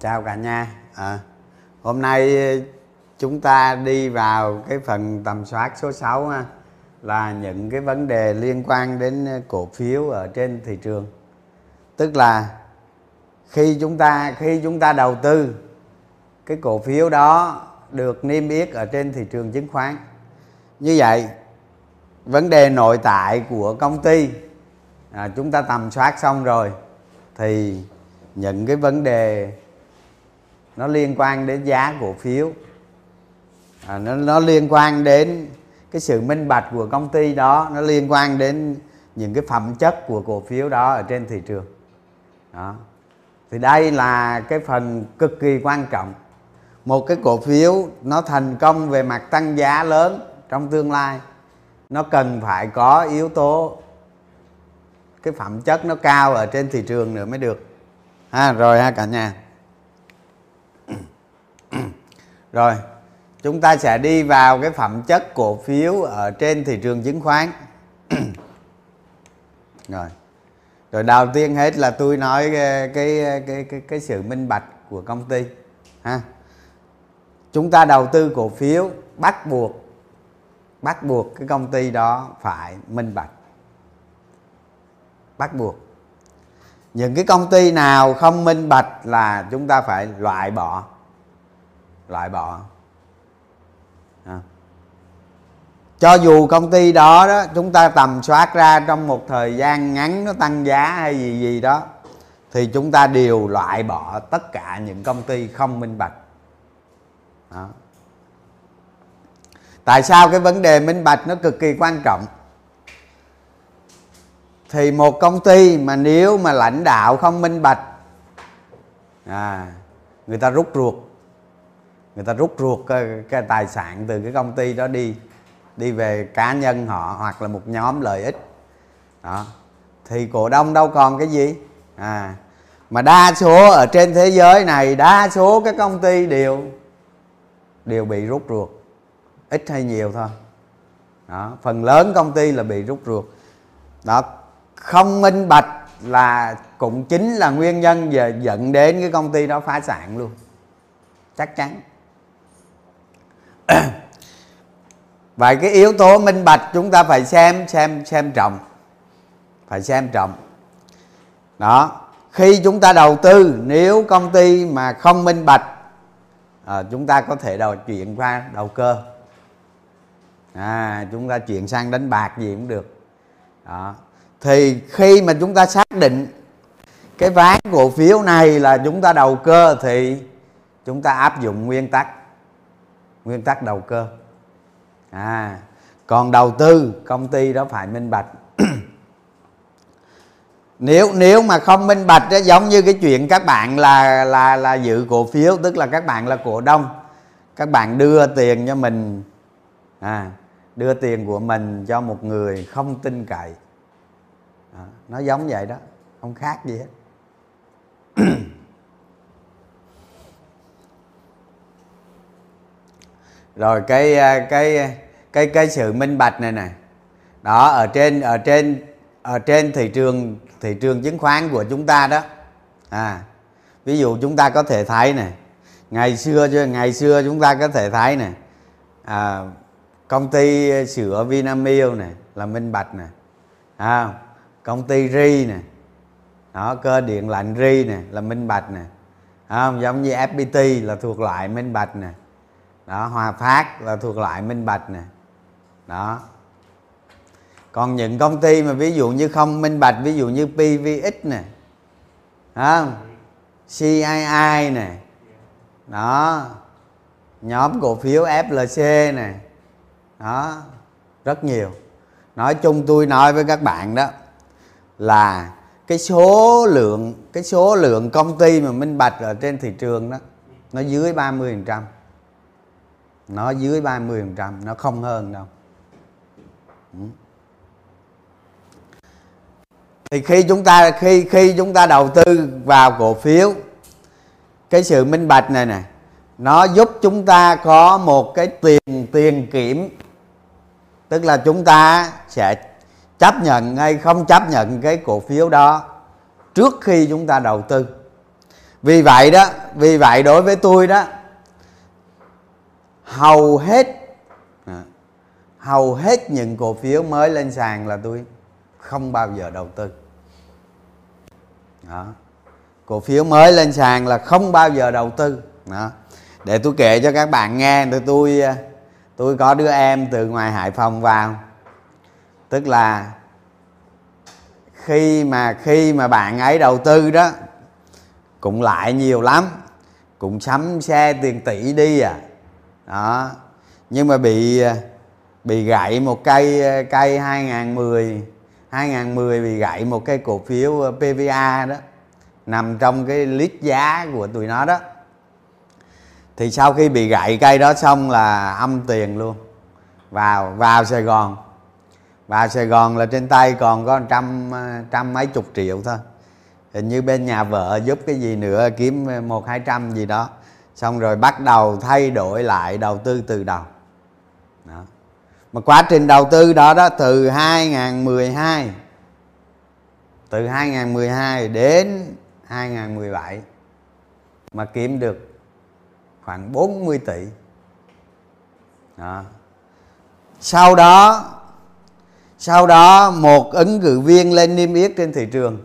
chào cả nhà. À, hôm nay ờ, chúng ta đi vào cái phần tầm soát số 6 ha, là những cái vấn đề liên quan đến ờ, cổ phiếu ở trên thị trường. Tức là khi chúng ta khi chúng ta đầu tư cái cổ phiếu đó được niêm yết ở trên thị trường chứng khoán. Như vậy vấn đề nội tại của công ty à, chúng ta tầm soát xong rồi thì những cái vấn đề nó liên quan đến giá cổ phiếu. À, nó, nó liên quan đến cái sự minh bạch của công ty đó nó liên quan đến những cái phẩm chất của cổ phiếu đó ở trên thị trường. Đó. Thì đây là cái phần cực kỳ quan trọng. Một cái cổ phiếu nó thành công về mặt tăng giá lớn trong tương lai nó cần phải có yếu tố cái phẩm chất nó cao ở trên thị trường nữa mới được ha rồi ha cả nhà. Rồi chúng ta sẽ đi vào cái phẩm chất cổ phiếu ở trên thị trường chứng khoán. Rồi. Rồi đầu tiên hết là tôi nói cái cái cái cái, cái sự minh bạch của công ty ha. Chúng ta đầu tư cổ phiếu bắt buộc bắt buộc cái công ty đó phải minh bạch. Bắt buộc những cái công ty nào không minh bạch là chúng ta phải loại bỏ loại bỏ à. cho dù công ty đó đó, chúng ta tầm soát ra trong một thời gian ngắn nó tăng giá hay gì gì đó, thì chúng ta đều loại bỏ tất cả những công ty không minh bạch đó. tại sao cái vấn đề minh bạch nó cực kỳ quan trọng thì một công ty mà nếu mà lãnh đạo không minh bạch à, người ta rút ruột. Người ta rút ruột cái, cái tài sản từ cái công ty đó đi đi về cá nhân họ hoặc là một nhóm lợi ích. Đó. Thì cổ đông đâu còn cái gì? À mà đa số ở trên thế giới này đa số các công ty đều đều bị rút ruột. Ít hay nhiều thôi. Đó phần lớn công ty là bị rút ruột. Đó không minh bạch là cũng chính là nguyên nhân về dẫn đến cái công ty đó phá sản luôn. Chắc chắn. Vậy cái yếu tố minh bạch chúng ta phải xem xem xem trọng. Phải xem trọng. Đó. Khi chúng ta đầu tư nếu công ty mà không minh bạch à, chúng ta có thể đầu chuyển qua đầu cơ. À, chúng ta chuyển sang đánh bạc gì cũng được. Đó thì khi mà chúng ta xác định cái ván cổ phiếu này là chúng ta đầu cơ thì chúng ta áp dụng nguyên tắc nguyên tắc đầu cơ. À còn đầu tư công ty đó phải minh bạch. Nếu nếu mà không minh bạch đó, giống như cái chuyện các bạn là là là dự cổ phiếu tức là các bạn là cổ đông các bạn đưa tiền cho mình à đưa tiền của mình cho một người không tin cậy à, nó giống vậy đó không khác gì hết. Rồi cái à, cái à, cái cái sự minh bạch này nè. Đó ở trên ở trên ở trên thị trường thị trường chứng khoán của chúng ta đó à ví dụ chúng ta có thể thấy nè ngày xưa chưa ngày xưa chúng ta có thể thấy nè à, công ty sữa Vinamilk này là minh bạch nè à, công ty ri nè. Đó, cơ điện lạnh ri nè, là minh bạch nè. Không? Giống như fpt là thuộc loại minh bạch nè. Đó, hòa phát là thuộc loại minh bạch nè. Đó. Còn những công ty mà ví dụ như không minh bạch, ví dụ như pvx nè. Không? Cii nè. Đó. Nhóm cổ phiếu flc nè. Đó. Rất nhiều. Nói chung tôi nói với các bạn đó là cái số lượng, cái số lượng công ty mà minh bạch ở trên thị trường đó, nó dưới 30 phần trăm. Nó dưới 30 phần trăm, nó không hơn đâu. Ừ. Thì khi chúng ta, khi khi chúng ta đầu tư vào cổ phiếu, cái sự minh bạch này nè, nó giúp chúng ta có một cái tiền tiền kiểm. Tức là chúng ta sẽ chấp nhận hay không chấp nhận cái cổ phiếu đó trước khi chúng ta đầu tư vì vậy đó, vì vậy đối với tôi đó, hầu hết à, hầu hết những cổ phiếu mới lên sàn là tôi không bao giờ đầu tư đó. cổ phiếu mới lên sàn là không bao giờ đầu tư đó. để tôi kể cho các bạn nghe tôi tôi tôi có đứa em từ ngoài hải phòng vào tức là khi mà khi mà bạn ấy đầu tư đó, cũng lại nhiều lắm, cũng sắm xe tiền tỷ đi à. Đó. Nhưng mà bị bị gãy một cây cây 2010 2010 bị gãy một cái cổ phiếu PVA đó, nằm trong cái list giá của tụi nó đó. Thì sau khi bị gãy cây đó xong là âm tiền luôn, vào vào Sài Gòn và Sài Gòn là trên tay còn có trăm à, trăm mấy chục triệu thôi hình như bên nhà vợ giúp cái gì nữa, kiếm một, hai trăm gì đó xong rồi bắt đầu thay đổi lại đầu tư từ đầu đó. mà quá trình đầu tư đó đó, từ 2012 từ 2012 đến 2017 mà kiếm được khoảng 40 tỷ đó. sau đó sau đó một ứng cử viên lên niêm yết trên thị trường.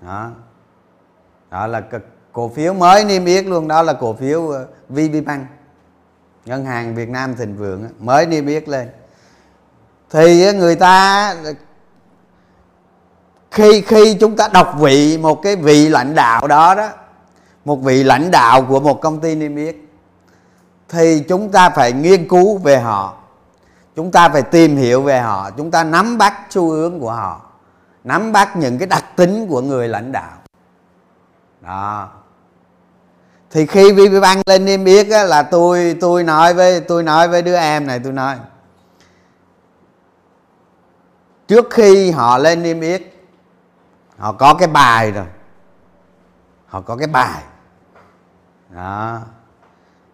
Đó. Đó là cổ phiếu mới niêm yết luôn đó là cổ phiếu ờ, VPBank ngân hàng Việt Nam Thịnh Vượng mới niêm yết lên. Thì ờ, người ta ờ, khi khi chúng ta đọc vị một cái vị lãnh đạo đó đó một vị lãnh đạo của một công ty niêm yết thì chúng ta phải nghiên cứu về họ chúng ta phải tìm hiểu về họ. Chúng ta nắm bắt xu hướng của họ. Nắm bắt những cái đặc tính của người lãnh đạo. Đó. Thì khi VPBank lên niêm yết á, là tôi tôi nói với tôi nói với đứa em này tôi nói trước khi họ lên niêm yết họ có cái bài rồi. Họ có cái bài. Đó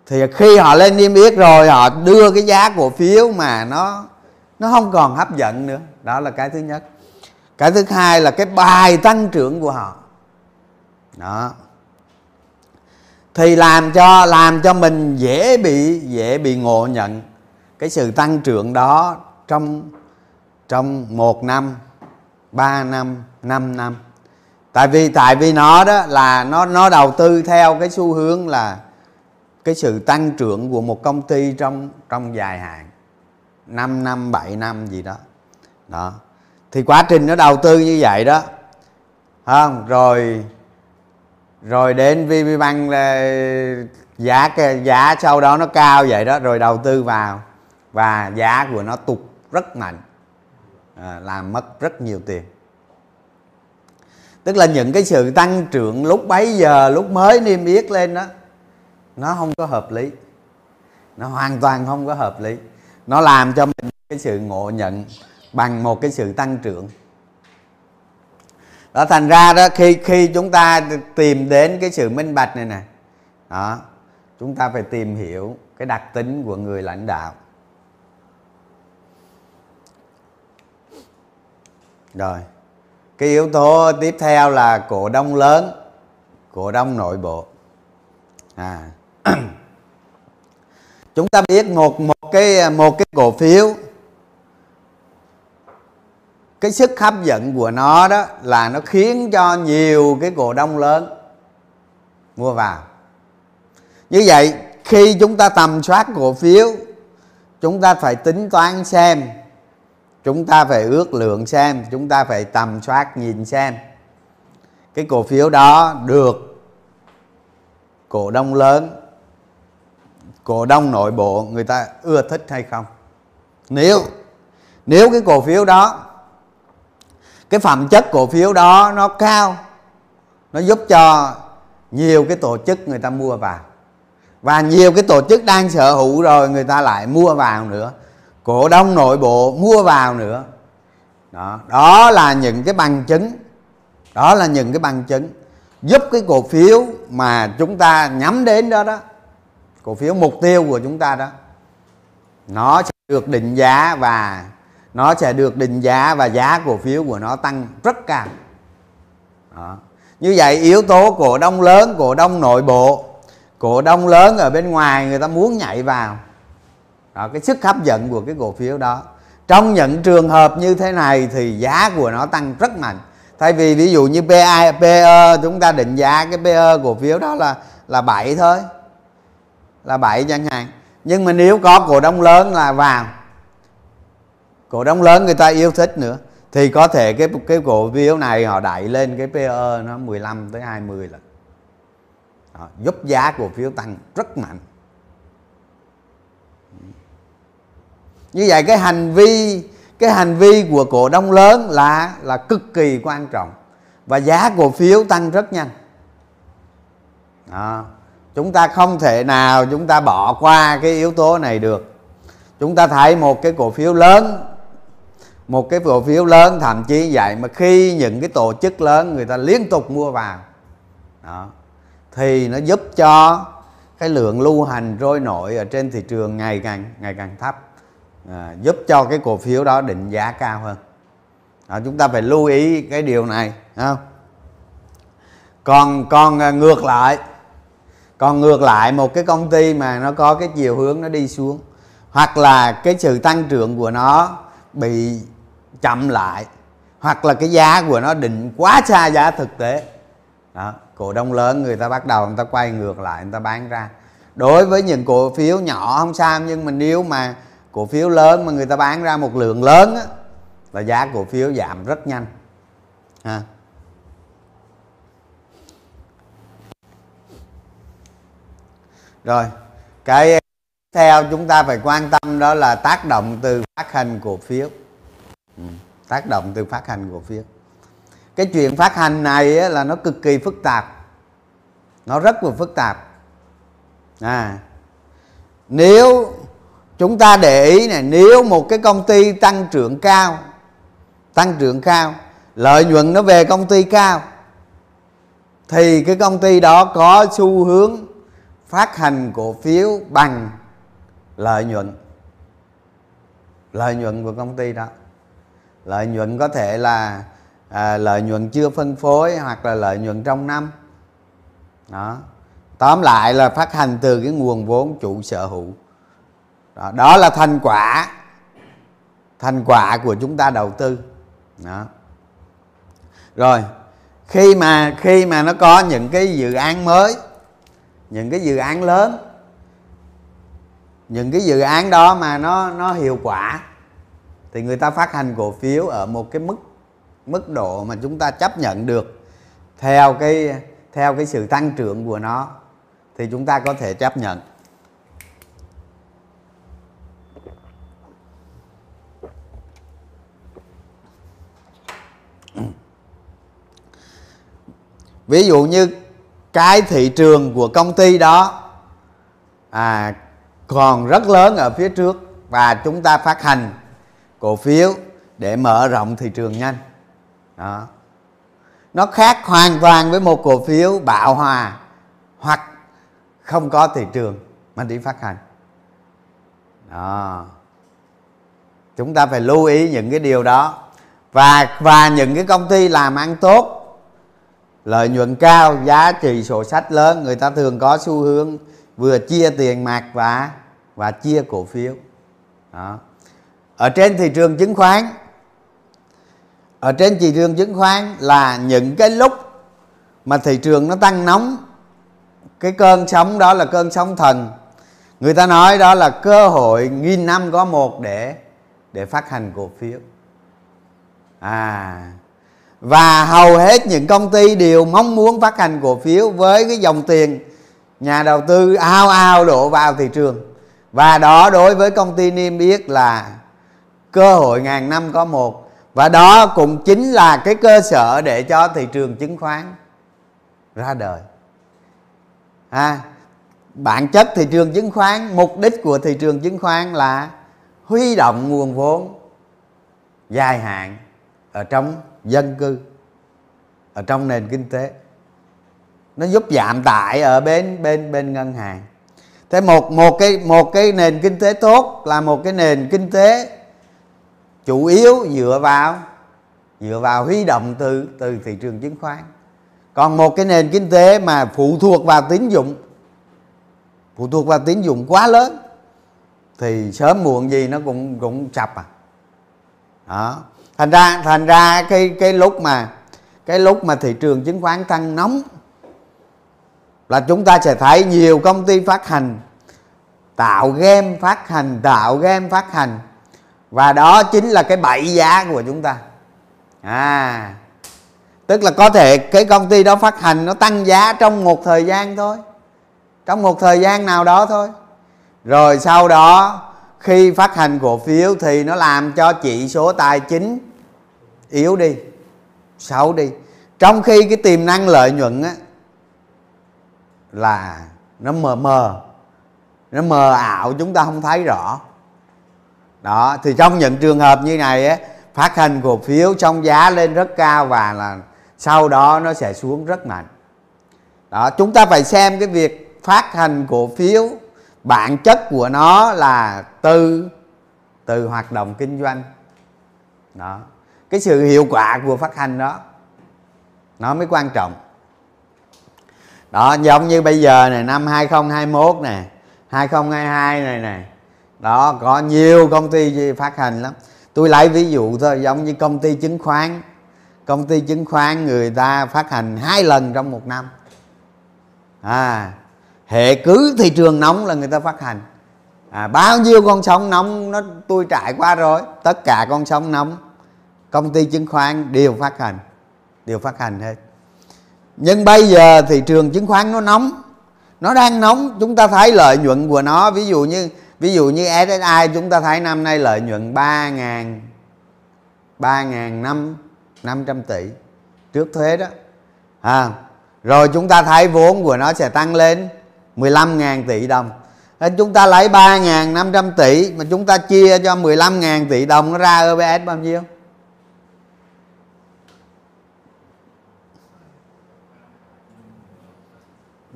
thì khi họ lên niêm yết rồi, họ đưa cái giá cổ phiếu mà nó nó không còn hấp dẫn nữa. Đó là cái thứ nhất. Cái thứ hai là cái bài tăng trưởng của họ. Đó. Thì làm cho làm cho mình dễ bị dễ bị ngộ nhận cái sự tăng trưởng đó trong trong một năm, ba năm năm năm. Tại vì tại vì nó đó là nó nó đầu tư theo cái xu hướng là cái sự tăng trưởng của một công ty trong trong dài hạn 5 năm 7 năm gì đó. Đó. Thì quá trình nó đầu tư như vậy đó không? Rồi rồi đến VPBank là giá giá sau đó nó cao vậy đó rồi đầu tư vào và giá của nó tụt rất mạnh. À, làm mất rất nhiều tiền. Tức là những cái sự tăng trưởng lúc bấy giờ lúc mới niêm yết lên đó nó không có hợp lý. Nó hoàn toàn không có hợp lý. Nó làm cho mình cái sự ngộ nhận bằng một cái sự tăng trưởng. Đó, thành ra đó, khi khi chúng ta tìm đến cái sự minh bạch này nè, đó, chúng ta phải tìm hiểu cái đặc tính của người lãnh đạo. Rồi, cái yếu tố tiếp theo là cổ đông lớn, cổ đông nội bộ. À chúng ta biết một một cái một cái cổ phiếu, cái sức hấp dẫn của nó đó là nó khiến cho nhiều cái cổ đông lớn mua vào. Như vậy, khi chúng ta tầm soát cổ phiếu, chúng ta phải tính toán xem, chúng ta phải ước lượng xem, chúng ta phải tầm soát nhìn xem. Cái cổ phiếu đó được cổ đông lớn cổ đông nội bộ, người ta ưa thích hay không? Nếu nếu cái cổ phiếu đó, cái phẩm chất cổ phiếu đó nó cao, nó giúp cho nhiều cái tổ chức người ta mua vào. Và nhiều cái tổ chức đang sở hữu rồi người ta lại mua vào nữa. Cổ đông nội bộ mua vào nữa. Đó đó là những cái bằng chứng. Đó là những cái bằng chứng giúp cái cổ phiếu mà chúng ta nhắm đến đó đó cổ phiếu mục tiêu của chúng ta đó nó sẽ được định giá và nó sẽ được định giá và giá cổ phiếu của nó tăng rất cao. Đó. như vậy yếu tố cổ đông lớn cổ đông nội bộ cổ đông lớn ở bên ngoài người ta muốn nhảy vào. Đó cái sức hấp dẫn của cái cổ phiếu đó. Trong những trường hợp như thế này thì giá của nó tăng rất mạnh. Thay vì ví dụ như PE, PE chúng ta định giá cái PE cổ phiếu đó là là 7 thôi là 7 chẳng hạn. Nhưng mà nếu có cổ đông lớn là vào cổ đông lớn người ta yêu thích nữa thì có thể cái cái cổ phiếu này họ đẩy lên cái PE nó 15 tới 20 lần. Đó, giúp giá cổ phiếu tăng rất mạnh. Như vậy cái hành vi cái hành vi của cổ đông lớn là là cực kỳ quan trọng. Và giá cổ phiếu tăng rất nhanh. Đó chúng ta không thể nào chúng ta bỏ qua cái yếu tố này được. Chúng ta thấy một cái cổ phiếu lớn một cái cổ phiếu lớn thậm chí vậy mà khi những cái tổ chức lớn người ta liên tục mua vào đó thì nó giúp cho cái lượng lưu hành trôi nổi ở trên thị trường ngày càng ngày càng thấp à, giúp cho cái cổ phiếu đó định giá cao hơn. Đó, chúng ta phải lưu ý cái điều này không? Còn còn à, ngược lại còn ngược lại một cái công ty mà nó có cái chiều hướng nó đi xuống hoặc là cái sự tăng trưởng của nó bị chậm lại hoặc là cái giá của nó định quá xa giá thực tế. Đó cổ đông lớn người ta bắt đầu người ta quay ngược lại người ta bán ra. Đối với những cổ phiếu nhỏ không sao nhưng mà nếu mà cổ phiếu lớn mà người ta bán ra một lượng lớn á, là giá cổ phiếu giảm rất nhanh. Ha. Rồi cái theo chúng ta phải quan tâm đó là tác động từ phát hành cổ phiếu. Ừ, tác động từ phát hành cổ phiếu. Cái chuyện phát hành này á, là nó cực kỳ phức tạp. Nó rất là phức tạp. À nếu chúng ta để ý này nếu một cái công ty tăng trưởng cao tăng trưởng cao lợi nhuận nó về công ty cao thì cái công ty đó có xu hướng phát hành cổ phiếu bằng lợi nhuận. Lợi nhuận của công ty đó. Lợi nhuận có thể là à, lợi nhuận chưa phân phối hoặc là lợi nhuận trong năm. Đó. Tóm lại là phát hành từ cái nguồn vốn chủ sở hữu. Đó, đó là thành quả thành quả của chúng ta đầu tư. Đó. Rồi khi mà khi mà nó có những cái dự án mới những cái dự án lớn. Những cái dự án đó mà nó nó hiệu quả, thì người ta phát hành cổ phiếu ở một cái mức mức độ mà chúng ta chấp nhận được theo cái theo cái sự tăng trưởng của nó, thì chúng ta có thể chấp nhận. Ví dụ như cái thị trường của công ty đó à, còn rất lớn ở phía trước và chúng ta phát hành cổ phiếu để mở rộng thị trường nhanh. Đó. Nó khác hoàn toàn với một cổ phiếu bạo hòa hoặc không có thị trường mà đi phát hành. Đó. Chúng ta phải lưu ý những cái điều đó và và những cái công ty làm ăn tốt lợi nhuận cao, giá trị sổ sách lớn, người ta thường có xu hướng vừa chia tiền mặt và và chia cổ phiếu. Đó. ở trên thị trường chứng khoán, ở trên thị trường chứng khoán là những cái lúc mà thị trường nó tăng nóng, cái cơn sóng đó là cơn sóng thần. Người ta nói đó là cơ hội nghìn năm có một để để phát hành cổ phiếu. À và hầu hết những công ty đều mong muốn phát hành cổ phiếu với cái dòng tiền nhà đầu tư ao ao đổ vào thị trường. Và đó đối với công ty niêm yết là cơ hội ngàn năm có một. Và đó cũng chính là cái cơ sở để cho thị trường chứng khoán ra đời. À, bản chất thị trường chứng khoán mục đích của thị trường chứng khoán là huy động nguồn vốn dài hạn ở trong dân cư ở trong nền kinh tế. Nó giúp giảm tải ở bên bên bên ngân hàng. Thế một một cái một cái nền kinh tế tốt là một cái nền kinh tế chủ yếu dựa vào dựa vào huy động từ từ thị trường chứng khoán. Còn một cái nền kinh tế mà phụ thuộc vào tín dụng, phụ thuộc vào tín dụng quá lớn, thì sớm muộn gì nó cũng cũng chập à. Đó thành ra thành ra cái cái lúc mà, cái lúc mà thị trường chứng khoán tăng nóng là chúng ta sẽ thấy nhiều công ty phát hành tạo game phát hành, tạo game phát hành. Và đó chính là cái bẫy giá của chúng ta. À tức là có thể cái công ty đó phát hành nó tăng giá trong một thời gian thôi, trong một thời gian nào đó thôi. Rồi sau đó khi phát hành cổ phiếu thì nó làm cho chỉ số tài chính yếu đi, xấu đi. Trong khi cái tiềm năng lợi nhuận á, là nó mờ mờ, nó mờ ảo, chúng ta không thấy rõ. Đó, thì trong những trường hợp như này á, phát hành cổ phiếu trong giá lên rất cao và là sau đó nó sẽ xuống rất mạnh. Đó, chúng ta phải xem cái việc phát hành cổ phiếu bản chất của nó là từ từ hoạt động kinh doanh. Đó. Cái sự hiệu quả của phát hành đó, nó mới quan trọng. Đó, giống như bây giờ này, năm 2021 nè 2022 này nè. Đó, có nhiều công ty phát hành lắm. Tôi lấy ví dụ thôi, giống như công ty chứng khoán. Công ty chứng khoán người ta phát hành hai lần trong một năm. À hệ cứ thị trường nóng là người ta phát hành. À, bao nhiêu con sóng nóng nó tôi trải qua rồi tất cả con sóng nóng công ty chứng khoán đều phát hành đều phát hành hết. Nhưng bây giờ thị trường chứng khoán nó nóng nó đang nóng chúng ta thấy lợi nhuận của nó ví dụ như ví dụ như SSI chúng ta thấy năm nay lợi nhuận ba ngàn ba ngàn năm năm trăm tỷ trước thuế đó. À, rồi chúng ta thấy vốn của nó sẽ tăng lên 15.000 tỷ đồng. Chúng ta lấy 3.500 tỷ mà chúng ta chia cho 15.000 tỷ đồng nó ra EPS bao nhiêu?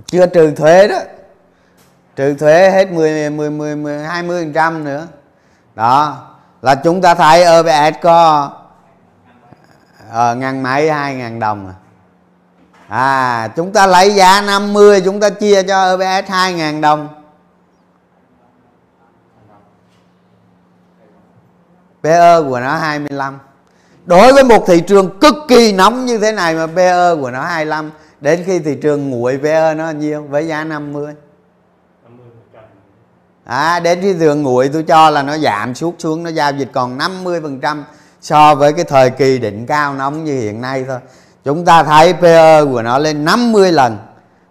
Chưa trừ thuế đó. Trừ thuế hết 10 10 10, 10 20 trăm nữa. Đó là chúng ta thấy EPS có ờ, ngàn mấy hai ngàn đồng à à chúng ta lấy giá 50 chúng ta chia cho EPS 2.000 đồng. PE của nó 25 Đối với một thị trường cực kỳ nóng như thế này mà PE của nó 25 Đến khi thị trường nguội PE nó nhiêu? Với giá 50 à, đến khi thị trường nguội tôi cho là nó giảm suốt xuống nó giao dịch còn 50% so với cái thời kỳ đỉnh cao nóng như hiện nay thôi chúng ta thấy PE của nó lên 50 lần.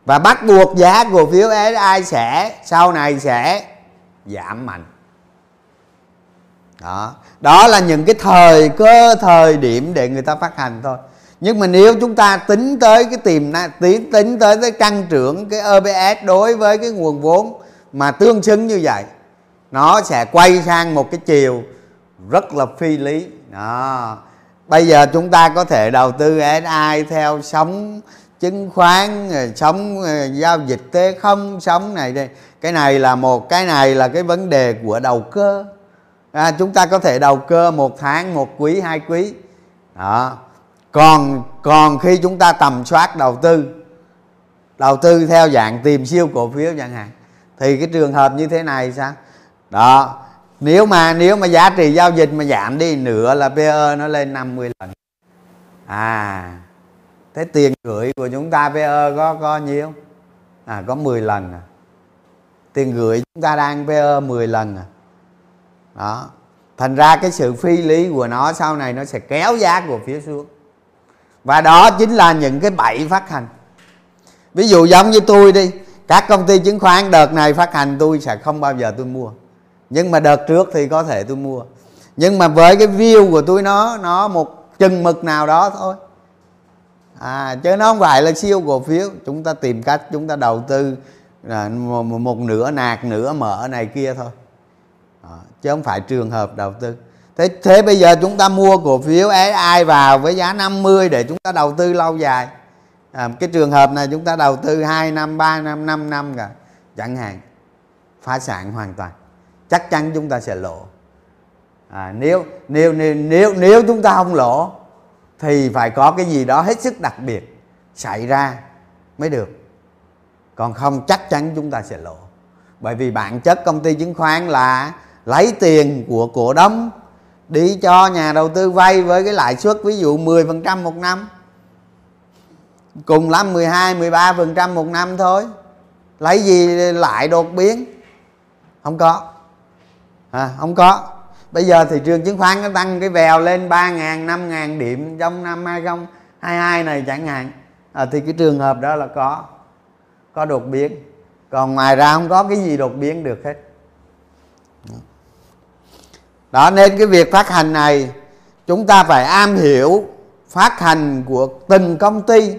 Và bắt buộc giá cổ phiếu SI sẽ, sau này sẽ giảm mạnh. Đó. Đó là những cái thời, cơ thời điểm để người ta phát hành thôi. Nhưng mà nếu chúng ta tính tới cái tiềm năng tính tính tới cái tăng trưởng, cái EPS đối với cái nguồn vốn mà tương xứng như vậy, nó sẽ quay sang một cái chiều rất là phi lý. Đó bây giờ chúng ta có thể đầu tư SI theo sống chứng khoán sống ờ, giao dịch tế không sống này đây. Cái này là một cái này là cái vấn đề của đầu cơ. À, chúng ta có thể đầu cơ một tháng một quý hai quý. Đó. Còn còn khi chúng ta tầm soát đầu tư đầu tư theo dạng tìm siêu cổ phiếu chẳng hạn thì cái trường hợp như thế này sao? Đó nếu mà nếu mà giá trị giao dịch mà giảm đi nữa là PE nó lên 50 lần. À thế tiền gửi của chúng ta PE có có nhiêu? À có 10 lần à. Tiền gửi chúng ta đang PE 10 lần à. Đó. Thành ra cái sự phi lý của nó sau này nó sẽ kéo giá của phía xuống. Và đó chính là những cái bẫy phát hành. Ví dụ giống như tôi đi, các công ty chứng khoán đợt này phát hành tôi sẽ không bao giờ tôi mua nhưng mà đợt trước thì có thể tôi mua. Nhưng mà với cái view của tôi nó nó một chừng mực nào đó thôi. À chứ nó không phải là siêu cổ phiếu. Chúng ta tìm cách chúng ta đầu tư là một, một nửa nạc nửa mở này kia thôi. À, chứ không phải trường hợp đầu tư. Thế thế bây giờ chúng ta mua cổ phiếu ai vào với giá 50 để chúng ta đầu tư lâu dài. À, cái trường hợp này chúng ta đầu tư 2 năm 3 năm 5 năm cả. Chẳng hạn phá sản hoàn toàn chắc chắn chúng ta sẽ lỗ. À, nếu nếu nếu nếu nếu chúng ta không lỗ thì phải có cái gì đó hết sức đặc biệt xảy ra mới được. Còn không chắc chắn chúng ta sẽ lỗ. Bởi vì bản chất công ty chứng khoán là lấy tiền của cổ đông đi cho nhà đầu tư vay với cái lãi suất ví dụ 10% một năm. Cùng lắm 12 13% một năm thôi. Lấy gì lại đột biến? Không có à, không có. Bây giờ thị trường chứng khoán nó tăng cái vèo lên 3 ngàn 5 ngàn điểm trong năm 2022 này chẳng hạn. À, thì cái trường hợp đó là có có đột biến. Còn ngoài ra không có cái gì đột biến được hết. Đó nên cái việc phát hành này chúng ta phải am hiểu phát hành của từng công ty.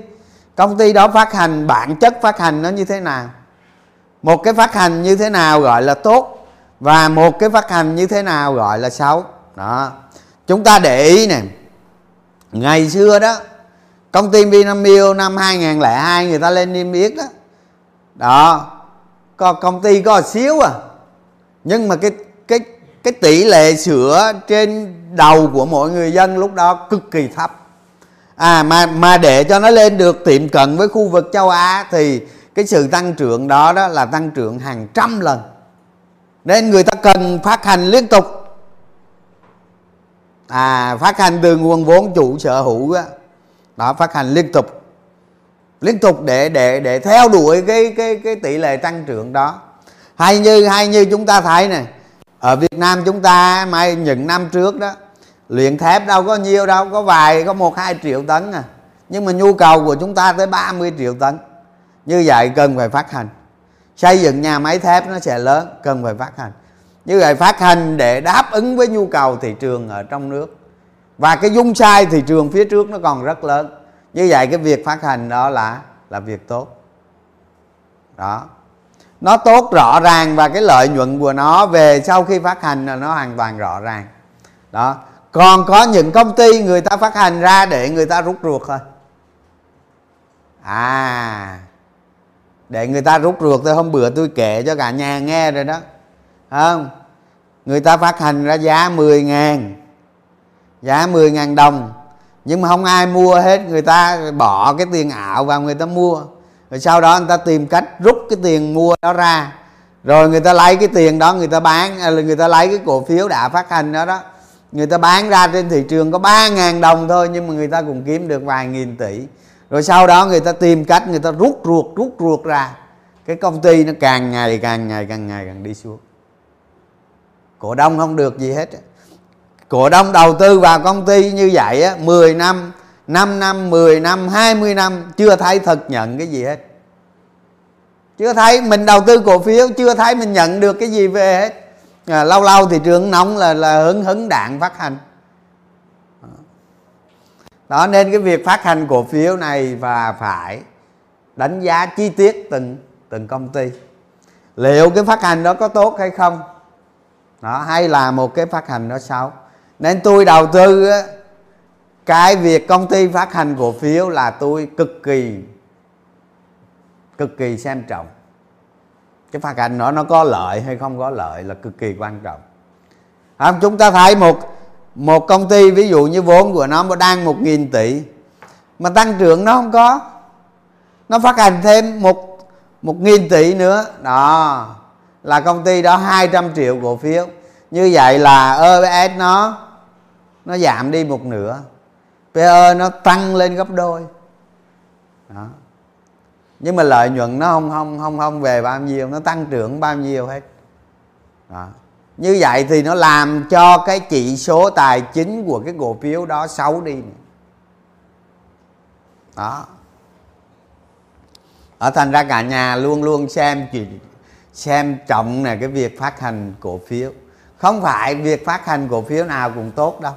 Công ty đó phát hành bản chất phát hành nó như thế nào? Một cái phát hành như thế nào gọi là tốt? Và một cái phát hành như thế nào gọi là xấu. Đó. Chúng ta để ý nè. Ngày xưa đó, công ty Vinamilk năm 2002 người ta lên niêm yết đó. Đó. Có, công ty có xíu à. Nhưng mà cái cái cái tỷ lệ sữa trên đầu của mỗi người dân lúc đó cực kỳ thấp. À mà mà để cho nó lên được tiệm cận với khu vực châu Á thì cái sự tăng trưởng đó đó là tăng trưởng hàng trăm lần nên người ta cần phát hành liên tục. À phát hành từ nguồn vốn chủ sở hữu đó, đó phát hành liên tục. Liên tục để để để theo đuổi cái cái cái tỷ lệ tăng trưởng đó. Hay như hay như chúng ta thấy này ở Việt Nam chúng ta mai những năm trước đó luyện thép đâu có nhiều đâu có vài có một hai triệu tấn à. Nhưng mà nhu cầu của chúng ta tới 30 triệu tấn. Như vậy cần phải phát hành xây dựng nhà máy thép nó sẽ lớn, cần phải phát hành. Như vậy phát hành để đáp ứng với nhu cầu thị trường ở trong nước. Và cái dung sai thị trường phía trước nó còn rất lớn. Như vậy cái việc phát hành đó là là việc tốt. Đó. Nó tốt rõ ràng và cái lợi nhuận của nó về sau khi phát hành là nó hoàn toàn rõ ràng. Đó. Còn có những công ty người ta phát hành ra để người ta rút ruột thôi. À để người ta rút ruột tôi hôm bữa tôi kể cho cả nhà nghe rồi đó. Không? Người ta phát hành ra giá 10 ngàn, giá 10 ngàn đồng. Nhưng mà không ai mua hết, người ta bỏ cái tiền ảo vào người ta mua. Rồi sau đó người ta tìm cách rút cái tiền mua đó ra. Rồi người ta lấy cái tiền đó, người ta bán à, người ta lấy cái cổ phiếu đã phát hành đó đó. Người ta bán ra trên thị trường có 3 ngàn đồng thôi, nhưng mà người ta cũng kiếm được vài nghìn tỷ rồi sau đó người ta tìm cách người ta rút ruột rút ruột ra. Cái công ty nó càng ngày càng ngày càng ngày càng đi xuống. Cổ đông không được gì hết. Cổ đông đầu tư vào công ty như vậy á 10 năm 5 năm 10 năm 20 năm chưa thấy thực nhận cái gì hết. Chưa thấy mình đầu tư cổ phiếu chưa thấy mình nhận được cái gì về hết. À, lâu lâu thị trường nóng là là hứng hứng đạn phát hành đó, nên cái việc phát hành cổ phiếu này và phải đánh giá chi tiết từng từng công ty. Liệu cái phát hành đó có tốt hay không? Đó, hay là một cái phát hành đó xấu? Nên tôi đầu tư cái việc công ty phát hành cổ phiếu là tôi cực kỳ cực kỳ xem trọng. Cái phát hành nó nó có lợi hay không có lợi là cực kỳ quan trọng. Không, chúng ta thấy một một công ty, ví dụ như vốn của nó đang một nghìn tỷ, mà tăng trưởng nó không có. Nó phát hành thêm một một nghìn tỷ nữa. Đó, là công ty đó 200 triệu cổ phiếu. Như vậy là EPS nó nó giảm đi một nửa. PE nó tăng lên gấp đôi. Đó. Nhưng mà lợi nhuận nó không không không không về bao nhiêu, nó tăng trưởng bao nhiêu hết. Đó như vậy thì nó làm cho cái chỉ số tài chính của cái cổ phiếu đó xấu đi đó. Ở thành ra cả nhà luôn luôn xem chuyện xem trọng này cái việc phát hành cổ phiếu. Không phải việc phát hành cổ phiếu nào cũng tốt đâu.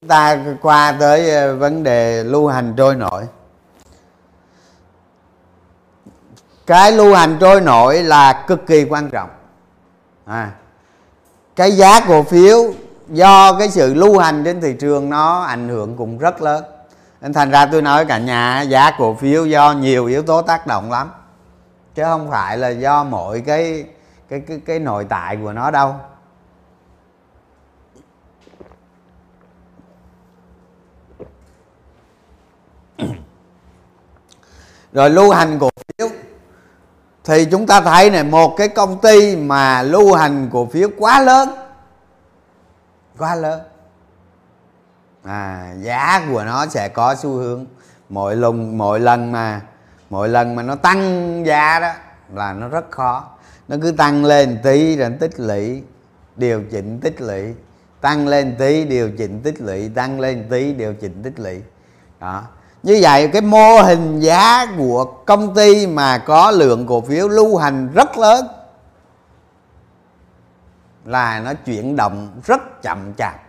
Chúng ta qua tới ờ, vấn đề lưu hành trôi nổi. cái lưu hành trôi nổi là cực kỳ quan trọng. À, cái giá cổ phiếu do cái sự lưu hành trên thị trường nó ảnh hưởng cũng rất lớn. Nên thành ra tôi nói cả nhà giá cổ phiếu do nhiều yếu tố tác động lắm. Chứ không phải là do mỗi cái cái cái cái nội tại của nó đâu. Rồi lưu hành cổ thì chúng ta thấy này một cái công ty mà lưu hành cổ phiếu quá lớn. Quá lớn. À, giá của nó sẽ có xu hướng. Mỗi lần mỗi lần mà mỗi lần mà nó tăng giá đó là nó rất khó. Nó cứ tăng lên tí rồi tích lũy điều chỉnh tích lũy. Tăng lên tí điều chỉnh tích lũy. Tăng lên tí điều chỉnh tích lũy. Đó như vậy cái mô hình giá của công ty mà có lượng cổ phiếu lưu hành rất lớn là nó chuyển động rất chậm chạp.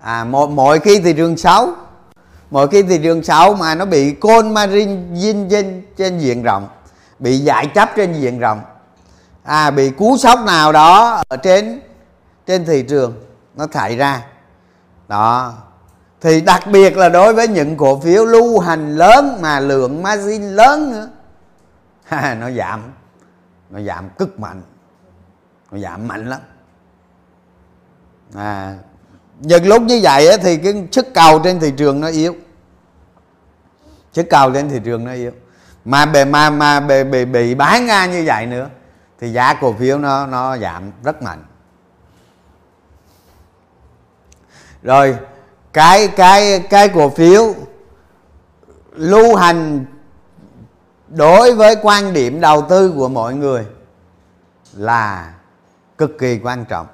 À mỗi, mỗi khi thị trường xấu mỗi khi thị trường xấu mà nó bị côn margin trên trên diện rộng bị giải chấp trên diện rộng à bị cú sốc nào đó ở trên trên thị trường nó xảy ra. Đó thì đặc biệt là đối với những cổ phiếu lưu hành lớn mà lượng margin lớn nữa. Nó giảm. Nó giảm cực mạnh. Nó giảm mạnh lắm. À nhưng lúc như vậy thì cái sức cầu trên thị trường nó yếu. Sức cầu trên thị trường nó yếu. Mà bề mà mà bị, bị, bị bán ra như vậy nữa thì giá cổ phiếu nó nó giảm rất mạnh. Rồi cái cái cái cổ phiếu lưu hành đối với quan điểm đầu tư của mọi người là cực kỳ quan trọng.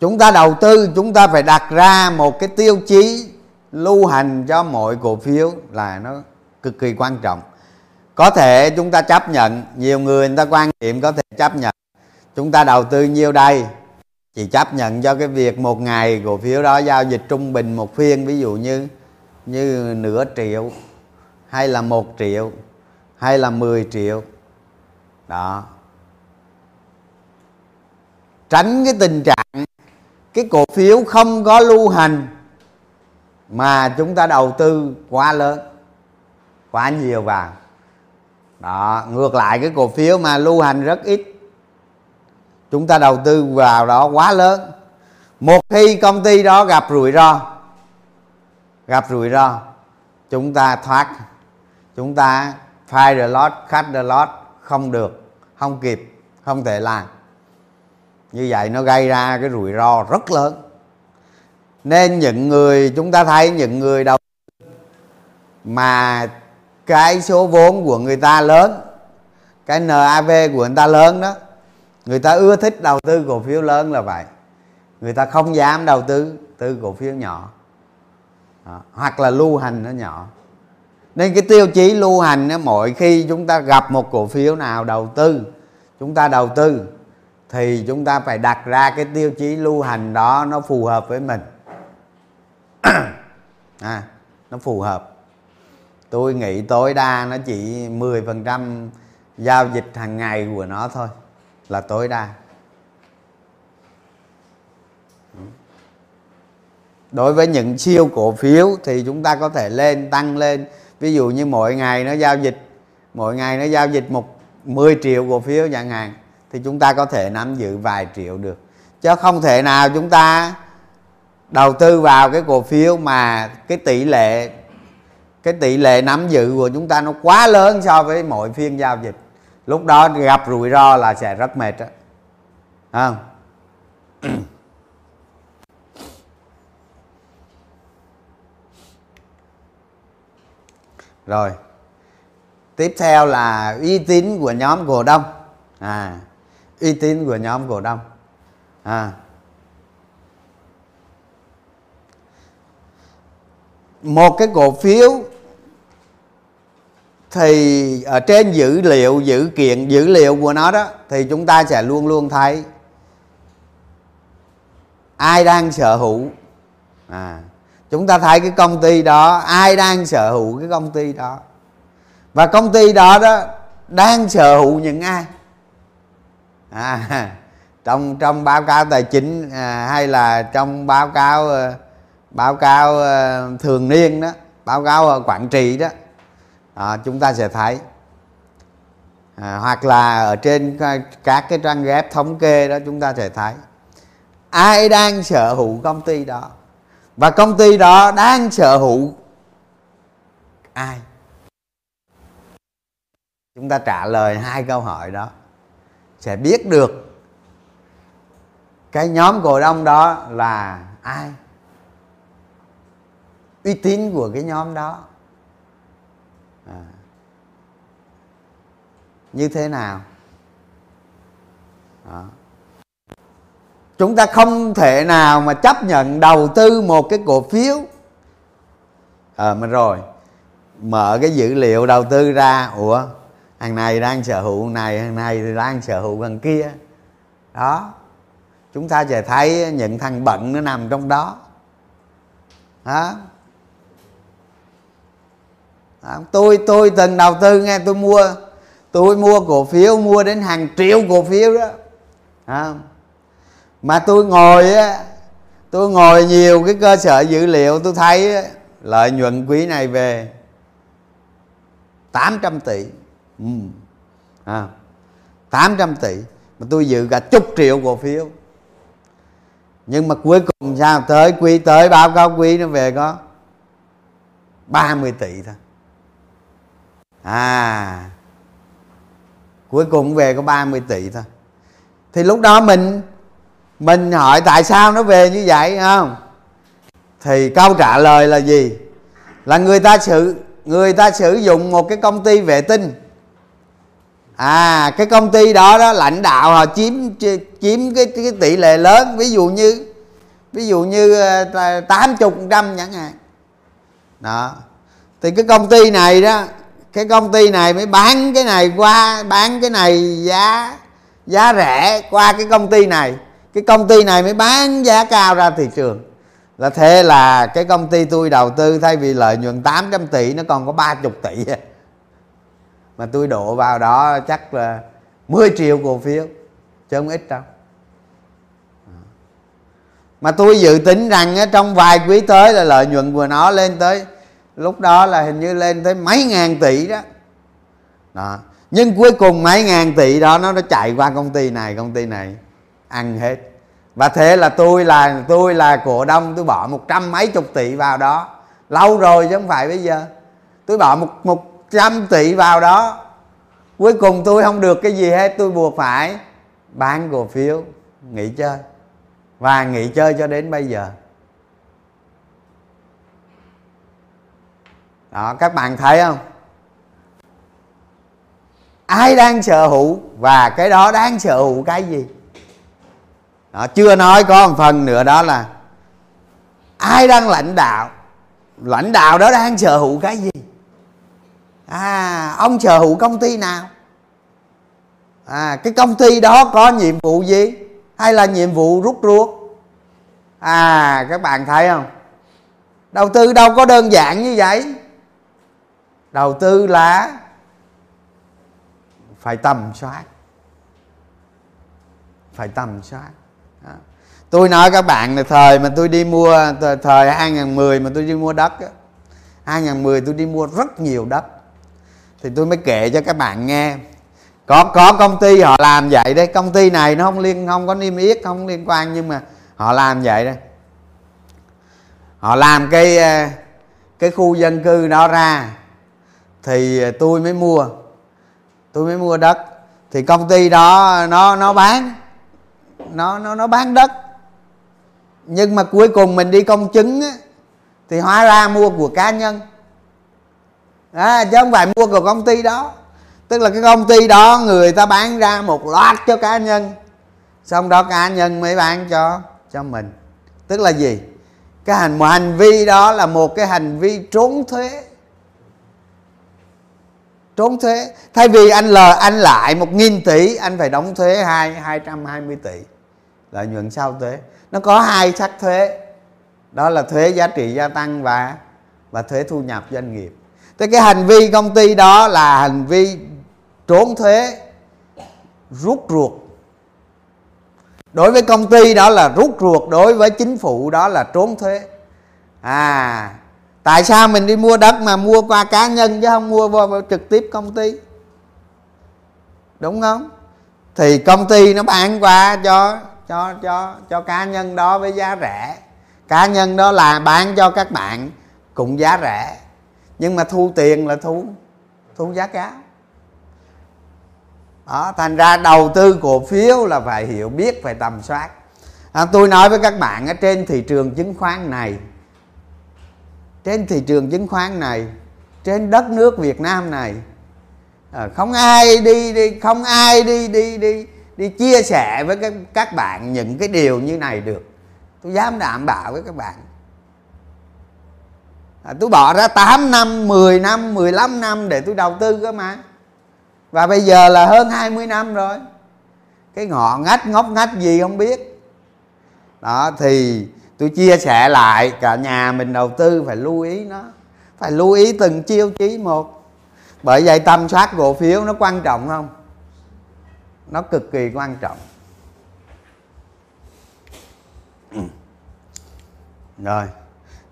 Chúng ta đầu tư, chúng ta phải đặt ra một cái tiêu chí lưu hành cho mọi cổ phiếu là nó cực kỳ quan trọng. Có thể chúng ta chấp nhận, nhiều người người ta quan điểm có thể chấp nhận. Chúng ta đầu tư nhiêu đây chị chấp nhận cho cái việc một ngày cổ phiếu đó giao dịch trung bình một phiên, ví dụ như như nửa triệu, hay là một triệu, hay là 10 triệu. Đó. Tránh cái tình trạng cái cổ phiếu không có lưu hành mà chúng ta đầu tư quá lớn, quá nhiều vào. Đó, ngược lại, cái cổ phiếu mà lưu hành rất ít chúng ta đầu tư vào đó quá lớn. Một khi công ty đó gặp rủi ro, gặp rủi ro, chúng ta thoát. Chúng ta fire the lot, cut the lot, không được, không kịp, không thể làm. Như vậy nó gây ra cái rủi ro rất lớn. Nên những người, chúng ta thấy những người đầu mà cái số vốn của người ta lớn, cái NAV của người ta lớn đó người ta ưa thích đầu tư cổ phiếu lớn là vậy. Người ta không dám đầu tư tư cổ phiếu nhỏ. Đó. hoặc là lưu hành nó nhỏ. Nên cái tiêu chí lưu hành đó, mỗi khi chúng ta gặp một cổ phiếu nào đầu tư chúng ta đầu tư thì chúng ta phải đặt ra cái tiêu chí lưu hành đó nó phù hợp với mình. À, nó phù hợp. Tôi nghĩ tối đa nó chỉ 10% giao dịch hàng ngày của nó thôi là tối đa. Đối với những siêu cổ phiếu thì chúng ta có thể lên, tăng lên. Ví dụ như mỗi ngày nó giao dịch, mỗi ngày nó giao dịch một 10 triệu cổ phiếu chẳng hạn, thì chúng ta có thể nắm giữ vài triệu được. Chứ không thể nào chúng ta đầu tư vào cái cổ phiếu mà cái tỷ lệ, cái tỷ lệ nắm giữ của chúng ta nó quá lớn so với mỗi phiên giao dịch lúc đó gặp rủi ro là sẽ rất mệt đó không? Rồi. Tiếp theo là uy tín của nhóm cổ đông. À uy tín của nhóm cổ đông. À. Một cái cổ phiếu thì ở trên dữ liệu dữ kiện dữ liệu của nó đó thì chúng ta sẽ luôn luôn thấy. Ai đang sở hữu? À chúng ta thấy cái công ty đó ai đang sở hữu cái công ty đó? Và công ty đó đó đang sở hữu những ai? À, trong trong báo cáo tài chính à, hay là trong báo cáo ờ, báo cáo ờ, thường niên đó báo cáo quản trị đó à, chúng ta sẽ thấy. À, hoặc là ở trên các cái trang web thống kê đó chúng ta sẽ thấy. Ai đang sở hữu công ty đó? Và công ty đó đang sở hữu ai? Chúng ta trả lời hai câu hỏi đó. Sẽ biết được cái nhóm cổ đông đó là ai? Uy tín của cái nhóm đó. Như thế nào? Đó. chúng ta không thể nào mà chấp nhận đầu tư một cái cổ phiếu. Ờ à, mà rồi. Mở cái dữ liệu đầu tư ra. Ủa thằng này đang sở hữu này thằng này thì đang sở hữu thằng kia. Đó. Chúng ta sẽ thấy những thằng bận nó nằm trong đó. Đó. Đó. tôi tôi từng đầu tư nghe tôi mua tôi mua cổ phiếu mua đến hàng triệu cổ phiếu đó. À. mà tôi ngồi á tôi ngồi nhiều cái cơ sở dữ liệu tôi thấy lợi nhuận quý này về 800 tỷ. Ừ. à, 800 tỷ mà tôi dự cả chục triệu cổ phiếu. Nhưng mà cuối cùng sao? Tới quý tới báo cáo quý nó về có 30 tỷ thôi. À cuối cùng về có 30 tỷ thôi. Thì lúc đó mình mình hỏi tại sao nó về như vậy không? Thì câu trả lời là gì? Là người ta sử người ta sử dụng một cái công ty vệ tinh. À cái công ty đó đó lãnh đạo họ chiếm chiếm cái, cái tỷ lệ lớn ví dụ như ví dụ như ờ, tám chục trăm chẳng hạn. Đó. Thì cái công ty này đó cái công ty này mới bán cái này qua, bán cái này giá giá rẻ qua cái công ty này. Cái công ty này mới bán giá cao ra thị trường. Là thế là cái công ty tôi đầu tư, thay vì lợi nhuận 800 tỷ, nó còn có 30 tỷ. Mà tôi đổ vào đó chắc là 10 triệu cổ phiếu, chứ không ít đâu. Mà tôi dự tính rằng trong vài quý tới là lợi nhuận của nó lên tới lúc đó là hình như lên tới mấy ngàn tỷ đó. Đó. Nhưng cuối cùng mấy ngàn tỷ đó nó nó chạy qua công ty này, công ty này ăn hết. Và thế là tôi là tôi là cổ đông, tôi bỏ một trăm mấy chục tỷ vào đó. Lâu rồi chứ không phải bây giờ. Tôi bỏ một một trăm tỷ vào đó. Cuối cùng tôi không được cái gì hết, tôi buộc phải bán cổ phiếu, nghỉ chơi. Và nghỉ chơi cho đến bây giờ. Đó các bạn thấy không? Ai đang sở hữu và cái đó đang sở hữu cái gì? Đó, chưa nói có một phần nữa đó là ai đang lãnh đạo? Lãnh đạo đó đang sở hữu cái gì? À ông sở hữu công ty nào? À cái công ty đó có nhiệm vụ gì? Hay là nhiệm vụ rút ruột? À các bạn thấy không? Đầu tư đâu có đơn giản như vậy đầu tư là phải tầm soát. Phải tầm soát. Đó. tôi nói các bạn là thời mà tôi đi mua, thời 2010 mà tôi đi mua đất 2010 tôi đi mua rất nhiều đất. Thì tôi mới kể cho các bạn nghe. Có có công ty họ làm vậy đấy. Công ty này nó không liên, không có niêm yết, không liên quan, nhưng mà họ làm vậy đấy. Họ làm cái ờ, cái khu dân cư đó ra thì à, tôi mới mua. Tôi mới mua đất. Thì công ty đó nó nó bán. Nó nó nó bán đất. Nhưng mà cuối cùng mình đi công chứng á, thì hóa ra mua của cá nhân. À, chứ không phải mua của công ty đó. Tức là cái công ty đó người ta bán ra một loạt cho cá nhân. Xong đó cá nhân mới bán cho cho mình. Tức là gì? Cái hành một hành vi đó là một cái hành vi trốn thuế trốn thuế. Thay vì anh lời anh lại một nghìn tỷ, anh phải đóng thuế hai hai trăm hai mươi tỷ. Lợi nhuận sau thuế. Nó có hai sắc thuế. Đó là thuế giá trị gia tăng và và thuế thu nhập doanh nghiệp. Thế cái hành vi công ty đó là hành vi trốn thuế, rút ruột. Đối với công ty đó là rút ruột, đối với chính phủ đó là trốn thuế. À tại sao mình đi mua đất mà mua qua cá nhân chứ không mua vào trực tiếp công ty? Đúng không? Thì công ty nó bán qua cho cho cho cho cá nhân đó với giá rẻ. Cá nhân đó là bán cho các bạn cũng giá rẻ. Nhưng mà thu tiền là thu thu giá cao. Đó thành ra đầu tư cổ phiếu là phải hiểu biết phải tầm soát. À, tôi nói với các bạn ở trên thị trường chứng khoán này trên thị trường chứng khoán này trên đất nước Việt Nam này à, không ai đi đi không ai đi đi đi đi chia sẻ với các các bạn những cái điều như này được. Tôi dám đảm bảo với các bạn. À, tôi bỏ ra 8 năm 10 năm 15 năm để tôi đầu tư cơ mà. Và bây giờ là hơn 20 năm rồi. Cái ngọ ngách ngóc ngách gì không biết. Đó thì tôi chia sẻ lại, cả nhà mình đầu tư phải lưu ý nó, phải lưu ý từng chiêu chí một. Bởi vậy tâm soát cổ phiếu nó quan trọng không? Nó cực kỳ quan trọng. Ừ. Rồi,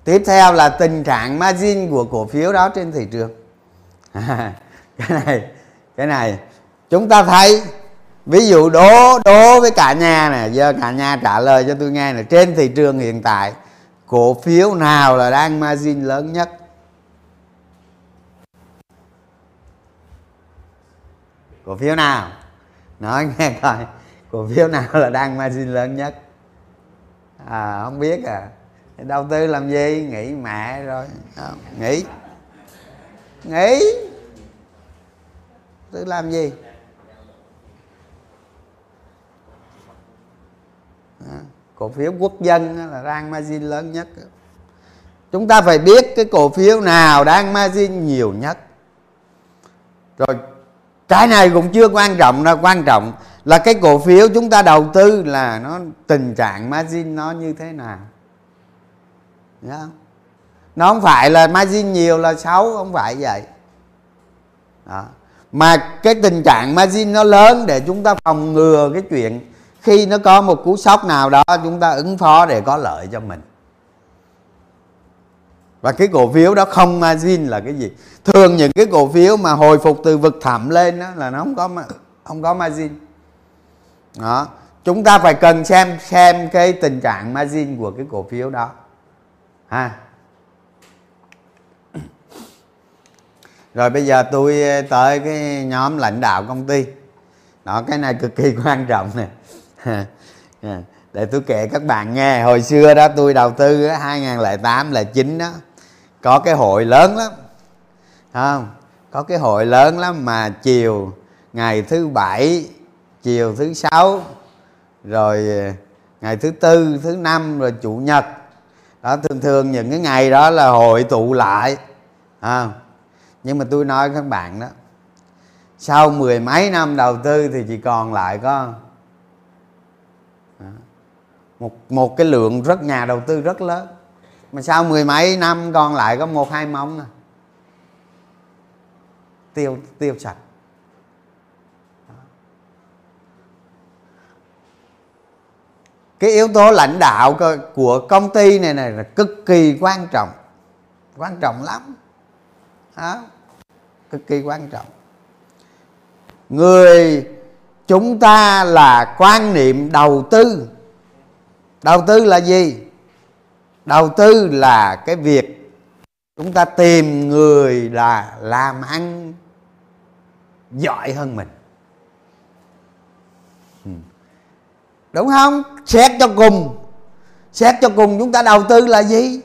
tiếp theo là tình trạng margin của cổ phiếu đó trên thị trường. Cái này cái này, chúng ta thấy ví dụ đố đố với cả nhà này giờ cả nhà trả lời cho tôi nghe là trên thị trường hiện tại cổ phiếu nào là đang margin lớn nhất? Cổ phiếu nào? Nói nghe coi cổ phiếu nào là đang margin lớn nhất? À không biết à. Đầu tư làm gì? Nghỉ mẹ rồi. Không, nghỉ. Nghỉ. Tôi làm gì? À, cổ phiếu quốc dân là đang margin lớn nhất chúng ta phải biết cái cổ phiếu nào đang margin nhiều nhất rồi cái này cũng chưa quan trọng đâu quan trọng là cái cổ phiếu chúng ta đầu tư là nó tình trạng margin nó như thế nào không? nó không phải là margin nhiều là xấu không phải vậy đó. mà cái tình trạng margin nó lớn để chúng ta phòng ngừa cái chuyện khi nó có một cú sốc nào đó, chúng ta ứng phó để có lợi cho mình. Và cái cổ phiếu đó không margin là cái gì? Thường những cái cổ phiếu mà hồi phục từ vực thẳm lên đó là nó không có không có margin. Đó. Chúng ta phải cần xem xem cái tình trạng margin của cái cổ phiếu đó. Ha. Rồi bây giờ tôi tới cái nhóm lãnh đạo công ty. Đó, cái này cực kỳ quan trọng nè. Dạ. để tôi kể các bạn nghe hồi xưa đó tôi đầu tư 2008 là chín đó. Có cái hội lớn lắm không? Có cái hội lớn lắm mà chiều ngày thứ bảy chiều thứ sáu rồi ờ, ngày thứ tư thứ năm rồi chủ nhật. Đó thường thường những cái ngày đó là hội tụ lại à, nhưng mà tôi nói các bạn đó sau mười mấy năm đầu tư thì chỉ còn lại có một một cái lượng rất, nhà đầu tư rất lớn. Mà sau mười mấy năm còn lại có một, hai móng à. Tiêu tiêu sạch. Cái yếu tố lãnh đạo của công ty này này là cực kỳ quan trọng. Quan trọng lắm. Đó. cực kỳ quan trọng. Người chúng ta là quan niệm đầu tư đầu tư là gì? Đầu tư là cái việc chúng ta tìm người là làm ăn giỏi hơn mình. Ừ. Đúng không? Xét cho cùng. Xét cho cùng chúng ta đầu tư là gì?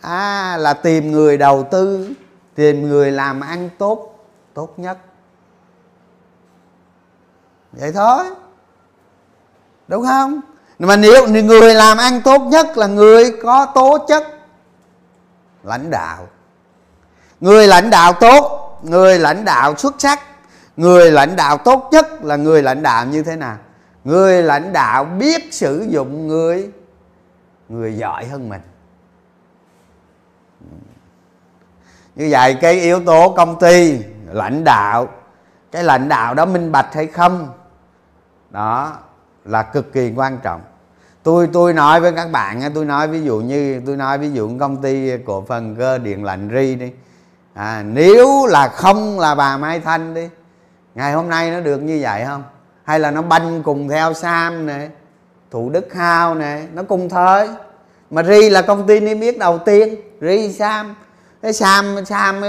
À là tìm người đầu tư, tìm người làm ăn tốt tốt nhất. Vậy thôi đúng không? Mà nếu người làm ăn tốt nhất là người có tố chất lãnh đạo. Người lãnh đạo tốt, người lãnh đạo xuất sắc. Người lãnh đạo tốt nhất là người lãnh đạo như thế nào? Người lãnh đạo biết sử dụng người người giỏi hơn mình. Như vậy cái yếu tố công ty, lãnh đạo, cái lãnh đạo đó minh bạch hay không? Đó là cực kỳ quan trọng. Tôi tôi nói với các bạn tôi nói ví dụ như tôi nói ví dụ công ty cổ phần cơ điện lạnh ri đi. À, nếu là không là bà mai thanh đi ngày hôm nay nó được như vậy không? Hay là nó banh cùng theo sam nè thủ đức hao nè nó cùng thời. Mà ri là công ty niêm yết đầu tiên ri sam. Cái sam sam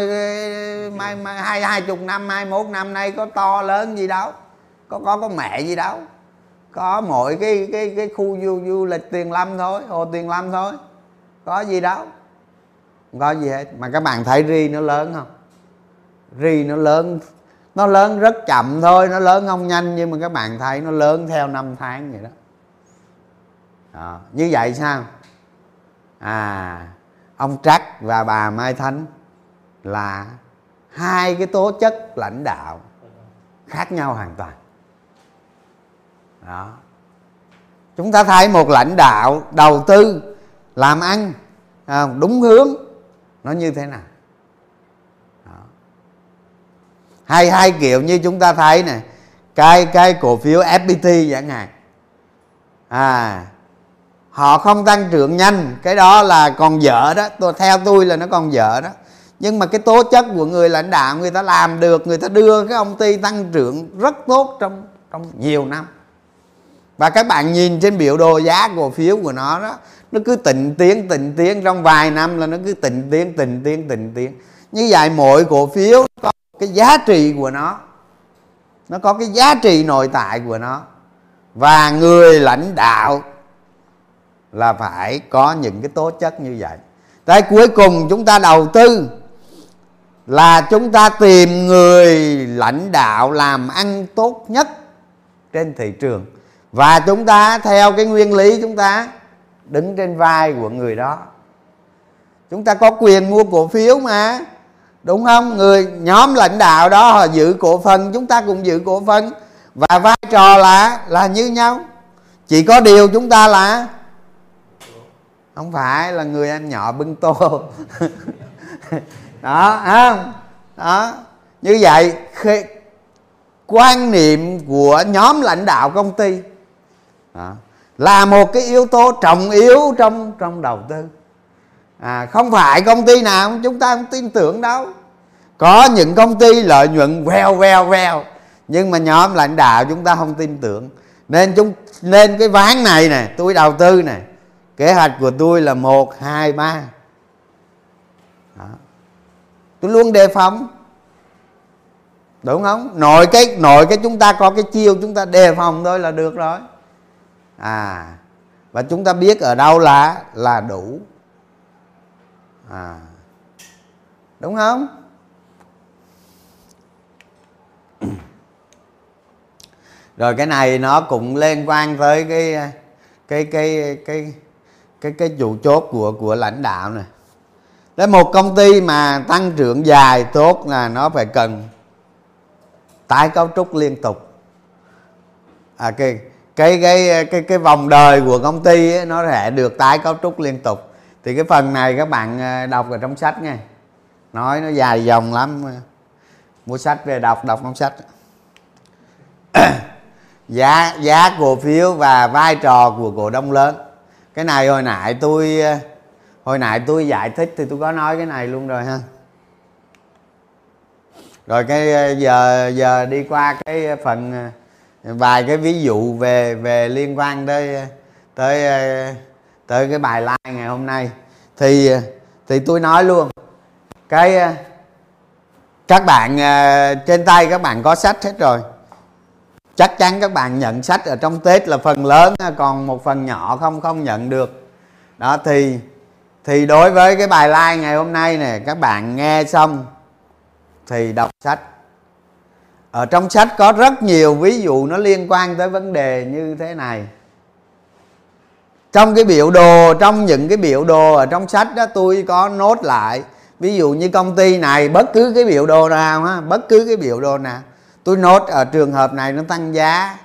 mai, mai hai hai chục năm hai mốt năm nay có to lớn gì đâu có có có mẹ gì đâu có mỗi cái cái cái khu du, du lịch tiền lâm thôi hồ tiền lâm thôi. Có gì đâu. Không có gì hết. Mà các bạn thấy ri nó lớn không? Ri nó lớn nó lớn rất chậm thôi nó lớn không nhanh nhưng mà các bạn thấy nó lớn theo năm tháng vậy đó. À, như vậy sao? À ông trắc và bà mai thánh là hai cái tố chất lãnh đạo khác nhau hoàn toàn đó. Chúng ta thấy một lãnh đạo đầu tư làm ăn à, đúng hướng nó như thế nào? Đó. hay hai kiểu như chúng ta thấy này cái cái cổ phiếu FPT chẳng hạn. À họ không tăng trưởng nhanh cái đó là còn dở đó tôi theo tôi là nó còn dở đó. Nhưng mà cái tố chất của người lãnh đạo người ta làm được người ta đưa cái công ty tăng trưởng rất tốt trong trong nhiều năm và các bạn nhìn trên biểu đồ giá cổ phiếu của nó đó, nó cứ tịnh tiến tịnh tiến trong vài năm là nó cứ tịnh tiến tịnh tiến tịnh tiến như vậy mỗi cổ phiếu có cái giá trị của nó. Nó có cái giá trị nội tại của nó. Và người lãnh đạo là phải có những cái tố chất như vậy. Tại cuối cùng chúng ta đầu tư là chúng ta tìm người lãnh đạo làm ăn tốt nhất trên thị trường và chúng ta, theo cái nguyên lý chúng ta, đứng trên vai của người đó. Chúng ta có quyền mua cổ phiếu mà, đúng không? Người, nhóm lãnh đạo đó, họ giữ cổ phần, chúng ta cũng giữ cổ phần. Và vai trò là là như nhau. Chỉ có điều chúng ta là, không phải là người anh nhỏ bưng tô. Đó, không? Đó. Như vậy, khi, quan niệm của nhóm lãnh đạo công ty đó, là một cái yếu tố trọng yếu trong trong đầu tư. À, không phải công ty nào chúng ta không tin tưởng đâu. Có những công ty lợi nhuận veo veo veo nhưng mà nhóm lãnh đạo chúng ta không tin tưởng. Nên chúng nên cái ván này nè tôi đầu tư nè kế hoạch của tôi là một hai ba. Tôi luôn đề phòng. Đúng không? Nội cái nội cái chúng ta có cái chiêu chúng ta đề phòng thôi là được rồi à và chúng ta biết ở đâu là là đủ. À đúng không? Rồi cái này nó cũng liên quan tới cái cái cái cái cái cái chủ chốt của của lãnh đạo này Đấy một công ty mà tăng trưởng dài tốt là nó phải cần tái cấu trúc liên tục. À, cái cái cái cái cái vòng đời của công ty ấy, nó sẽ được tái cấu trúc liên tục. Thì cái phần này các bạn ờ, đọc ở trong sách nha. Nói nó dài dòng lắm. Mua sách về đọc đọc trong sách. Giá giá cổ phiếu và vai trò của cổ đông lớn. Cái này hồi nãy tôi ờ, hồi nãy tôi giải thích thì tôi có nói cái này luôn rồi ha. Rồi cái ờ, giờ giờ đi qua cái phần vài cái ví dụ về về liên quan tới tới tới cái bài like ngày hôm nay. Thì thì tôi nói luôn, cái, các bạn à, trên tay các bạn có sách hết rồi. Chắc chắn các bạn nhận sách ở trong tết là phần lớn à, còn một phần nhỏ không không nhận được. Đó, thì thì đối với cái bài like ngày hôm nay nè, các bạn nghe xong thì đọc sách ở trong sách có rất nhiều ví dụ nó liên quan tới vấn đề như thế này. Trong cái biểu đồ trong những cái biểu đồ ở trong sách đó tôi có nốt lại. Ví dụ như công ty này bất cứ cái biểu đồ nào ha bất cứ cái biểu đồ nào. Tôi nốt ở trường hợp này nó tăng giá.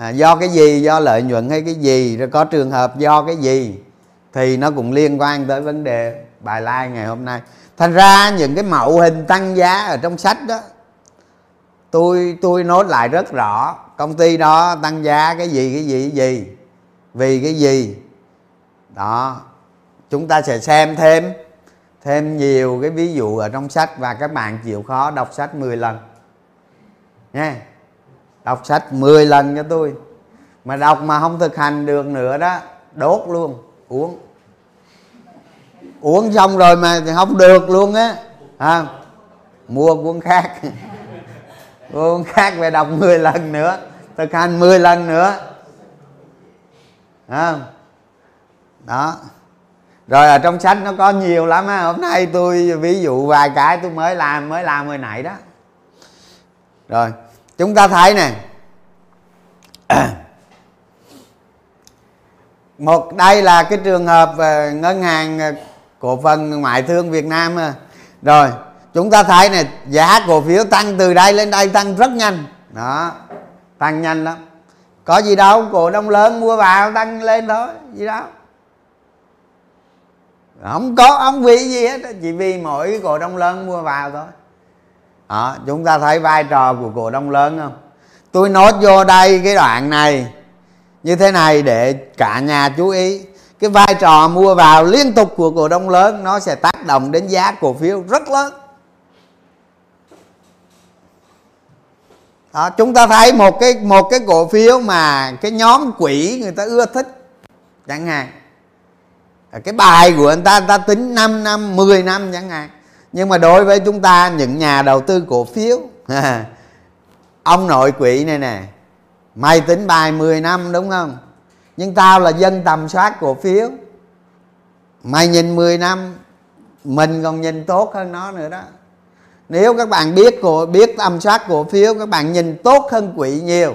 À, do cái gì do lợi nhuận hay cái gì rồi có trường hợp do cái gì thì nó cũng liên quan tới vấn đề bài like ngày hôm nay. Thành ra những cái mẫu hình tăng giá ở trong sách đó tôi tôi nốt lại rất rõ. Công ty đó tăng giá cái gì cái gì cái gì? Vì cái gì? Đó. Chúng ta sẽ xem thêm thêm nhiều cái ví dụ ở trong sách và các bạn chịu khó đọc sách 10 lần. Nha. Đọc sách 10 lần cho tôi. Mà đọc mà không thực hành được nữa đó đốt luôn uống. Uống xong rồi mà không được luôn á. À, mua cuốn khác. cuốn khác về đọc 10 lần nữa. Thực hành 10 lần nữa. Không? Đó. Rồi ở trong sách nó có nhiều lắm á. Hôm nay tôi, ví dụ vài cái tôi mới làm mới làm hồi nãy đó. Rồi, chúng ta thấy nè. Một, đây là cái trường hợp ờ, ngân hàng ờ, cổ phần ngoại thương Việt Nam rồi chúng ta thấy này giá cổ phiếu tăng từ đây lên đây tăng rất nhanh. Đó tăng nhanh lắm. Có gì đâu cổ đông lớn mua vào tăng lên thôi gì đó không có không vì gì hết chỉ vì mỗi cái cổ đông lớn mua vào thôi. Đó, chúng ta thấy vai trò của cổ đông lớn không? Tôi nói vô đây cái đoạn này như thế này để cả nhà chú ý. Cái vai trò mua vào liên tục của cổ đông lớn nó sẽ tác động đến giá cổ phiếu rất lớn. Đó, chúng ta thấy một cái một cái cổ phiếu mà cái nhóm quỹ người ta ưa thích chẳng hạn. Cái bài của người ta người ta tính 5 năm 10 năm chẳng hạn. Nhưng mà đối với chúng ta những nhà đầu tư cổ phiếu ông nội quỹ này nè mày tính bài 10 năm đúng không? Nhưng tao là dân tầm soát cổ phiếu. Mày nhìn 10 năm mình còn nhìn tốt hơn nó nữa đó nếu các bạn biết cổ biết tầm soát cổ phiếu các bạn nhìn tốt hơn quỹ nhiều.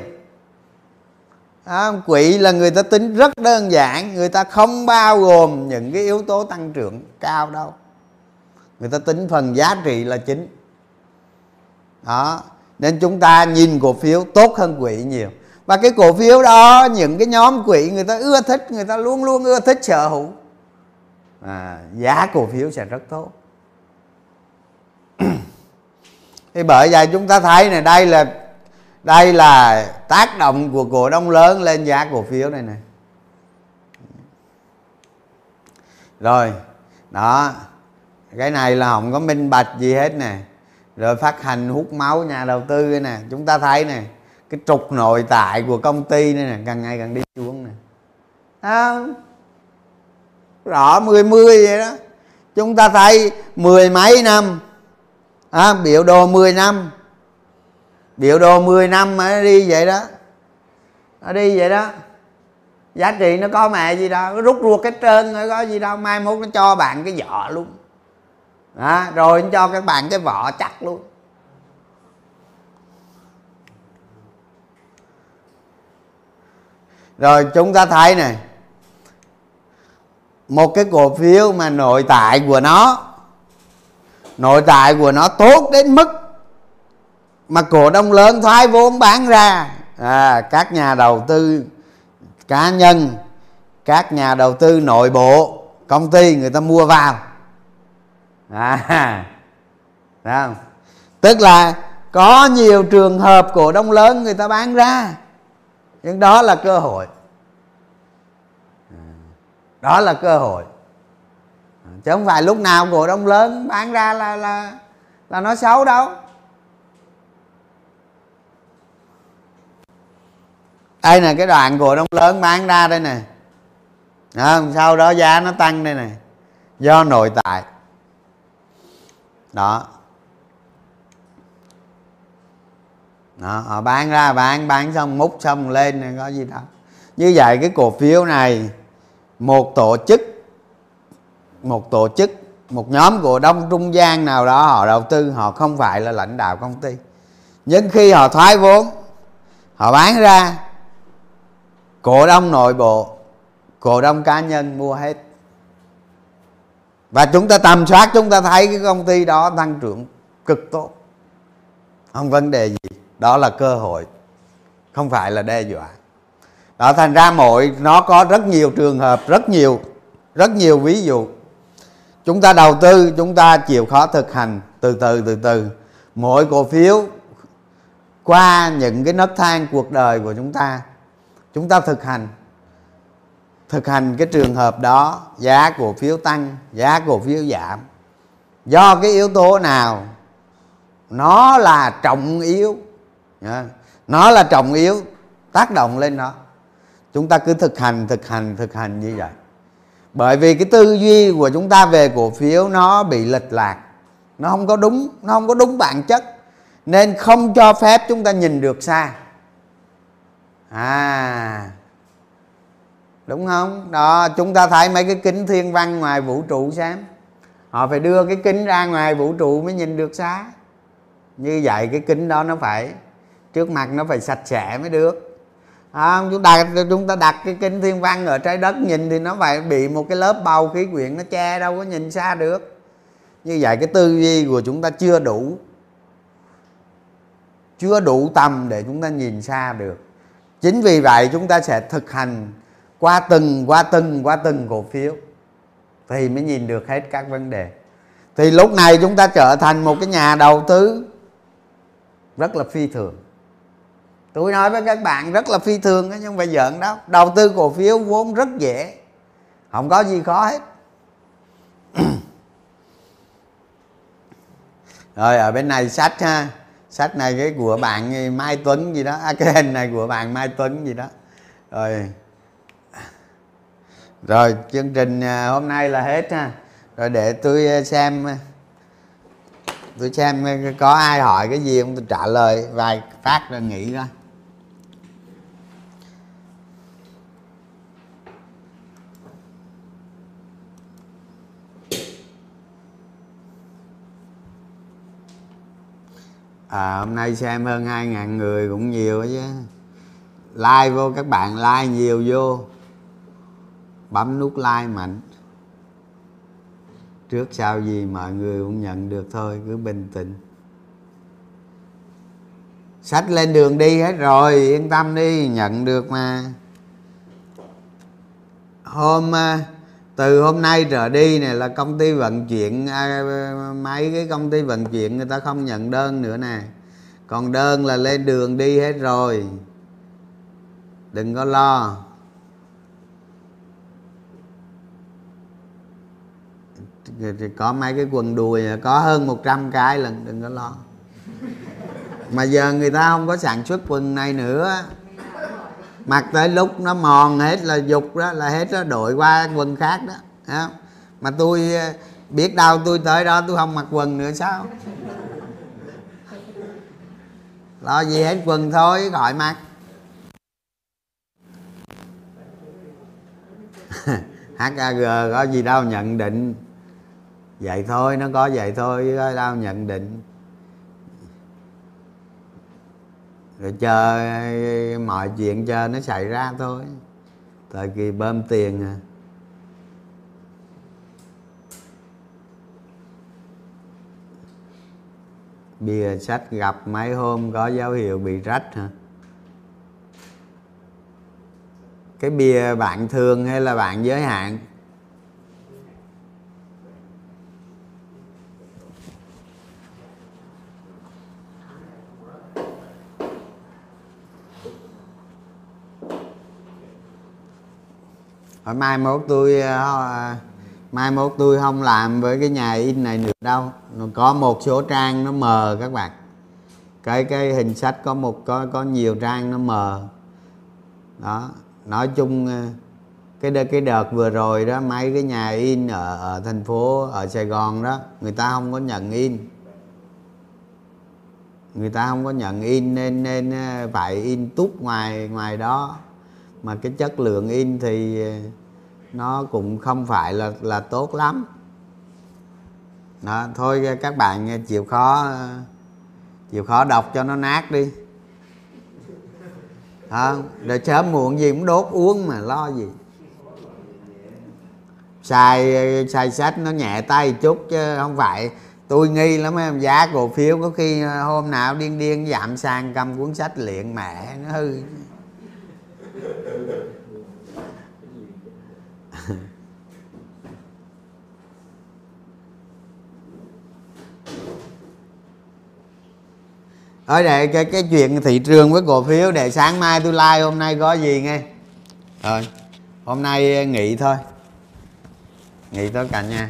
Đó, quỹ là người ta tính rất đơn giản người ta không bao gồm những cái yếu tố tăng trưởng cao đâu. Người ta tính phần giá trị là chính. Đó nên chúng ta nhìn cổ phiếu tốt hơn quỹ nhiều. Và cái cổ phiếu đó những cái nhóm quỹ người ta ưa thích người ta luôn luôn ưa thích sở hữu. À, giá cổ phiếu sẽ rất tốt. Thì bởi vậy chúng ta thấy này đây là đây là tác động của cổ đông lớn lên giá cổ phiếu này này rồi đó. Cái này là không có minh bạch gì hết nè. Rồi phát hành hút máu nhà đầu tư nè. Chúng ta thấy nè cái trục nội tại của công ty này nè càng ngày càng đi xuống nè. À, rõ mười mươi vậy đó. Chúng ta thấy mười mấy năm à, biểu đồ 10 năm. Biểu đồ 10 năm mà nó đi vậy đó. Nó đi vậy đó. Giá trị nó có mẹ gì đâu nó rút ruột cái trơn nó có gì đâu. Mai mốt nó cho bạn cái vỏ luôn. À, rồi nó cho các bạn cái vỏ chắc luôn. Rồi chúng ta thấy này một cái cổ phiếu mà nội tại của nó nội tại của nó tốt đến mức mà cổ đông lớn thoái vốn bán ra. À, các nhà đầu tư cá nhân các nhà đầu tư nội bộ công ty người ta mua vào. À không? tức là có nhiều trường hợp cổ đông lớn người ta bán ra. Nhưng đó là cơ hội. À, đó là cơ hội chứ không phải lúc nào cổ đông lớn bán ra là là là nó xấu đâu. Đây nè cái đoạn cổ đông lớn bán ra đây nè. Đó, sau đó giá nó tăng đây nè. Do nội tại. Đó. Đó họ bán ra bán bán xong múc xong lên này có gì đâu như vậy cái cổ phiếu này một tổ chức một tổ chức, một nhóm cổ đông trung gian nào đó họ đầu tư, họ không phải là lãnh đạo công ty. Nhưng khi họ thoái vốn, họ bán ra, cổ đông nội bộ, cổ đông cá nhân mua hết. Và chúng ta tầm soát, chúng ta thấy cái công ty đó tăng trưởng cực tốt. Không vấn đề gì, đó là cơ hội, không phải là đe dọa. Đó, thành ra mọi nó có rất nhiều trường hợp, rất nhiều rất nhiều ví dụ chúng ta đầu tư, chúng ta chịu khó thực hành từ từ từ từ. Mỗi cổ phiếu qua những cái nấc thang cuộc đời của chúng ta chúng ta thực hành. Thực hành cái trường hợp đó, giá cổ phiếu tăng, giá cổ phiếu giảm. Do cái yếu tố nào? Nó là trọng yếu. Nó là trọng yếu, tác động lên nó. Chúng ta cứ thực hành thực hành thực hành như vậy bởi vì cái tư duy của chúng ta về cổ phiếu nó bị lệch lạc. Nó không có đúng, nó không có đúng bản chất. Nên không cho phép chúng ta nhìn được xa. À đúng không? Đó, chúng ta thấy mấy cái kính thiên văn ngoài vũ trụ xem. Họ phải đưa cái kính ra ngoài vũ trụ mới nhìn được xa. Như vậy cái kính đó nó phải, trước mặt nó phải sạch sẽ mới được à, chúng ta chúng ta đặt cái kính thiên văn ở trái đất nhìn thì nó phải bị một cái lớp bầu khí quyển nó che đâu có nhìn xa được. Như vậy cái tư duy của chúng ta chưa đủ. Chưa đủ tầm để chúng ta nhìn xa được. Chính vì vậy chúng ta sẽ thực hành qua từng qua từng qua từng cổ phiếu thì mới nhìn được hết các vấn đề. Thì lúc này chúng ta trở thành một cái nhà đầu tư rất là phi thường tôi nói với các bạn rất là phi thường đó, nhưng mà phải đó. Đầu tư cổ phiếu vốn rất dễ. Không có gì khó hết. Rồi ở bên này sách ha. Sách này cái của bạn mai tuấn gì đó. À, cái hình này của bạn mai tuấn gì đó. Rồi. Rồi chương trình à, hôm nay là hết ha. Rồi để tôi à, xem à, tôi xem có ai hỏi cái gì không? Tôi trả lời vài phát rồi nghỉ coi à, hôm nay xem hơn 2.000 người cũng nhiều chứ. Like vô các bạn like nhiều vô. Bấm nút like mạnh. Trước sau gì mọi người cũng nhận được thôi cứ bình tĩnh. Sách lên đường đi hết rồi yên tâm đi nhận được mà. Hôm à, từ hôm nay trở đi này là công ty vận chuyển à, mấy cái công ty vận chuyển người ta không nhận đơn nữa nè. Còn đơn là lên đường đi hết rồi. Đừng có lo. Thì có mấy cái quần đùi có hơn 100 cái lần đừng có lo. Mà giờ người ta không có sản xuất quần này nữa mặc tới lúc nó mòn hết là dục đó, là hết đó đổi qua quần khác đó không? mà tôi ờ, biết đâu tôi tới đó tôi không mặc quần nữa sao? Lo gì hết quần thôi, gọi mặc HAG có gì đâu nhận định. Vậy thôi, nó có vậy thôi, có đâu nhận định. Rồi chờ mọi chuyện chờ nó xảy ra thôi. Thời kỳ bơm tiền à. Bìa sách gặp mấy hôm có dấu hiệu bị rách hả? Cái bìa bạn thường hay là bạn giới hạn? Rồi mai mốt tôi ờ, mai mốt tôi không làm với cái nhà in này nữa đâu. Có một số trang nó mờ các bạn. Cái cái hình sách có một có có nhiều trang nó mờ. Đó nói chung ờ, cái đợt cái đợt vừa rồi đó mấy cái nhà in ở, ở thành phố ở Sài Gòn đó người ta không có nhận in. Người ta không có nhận in nên nên ờ, phải in tút ngoài ngoài đó. Mà cái chất lượng in thì nó cũng không phải là là tốt lắm. Đó, thôi các bạn chịu khó chịu khó đọc cho nó nát đi. À, rồi sớm muộn gì cũng đốt uống mà lo gì? Xài xài sách nó nhẹ tay chút chứ không phải. Tôi nghi lắm em giá cổ phiếu có khi hôm nào điên điên giảm sang cầm cuốn sách luyện mẹ nó hư. Ở đây, cái cái chuyện thị trường với cổ phiếu để sáng mai tôi like, hôm nay có gì nghe? Rồi, hôm nay ờ, nghỉ thôi. Nghỉ tới cả nhà.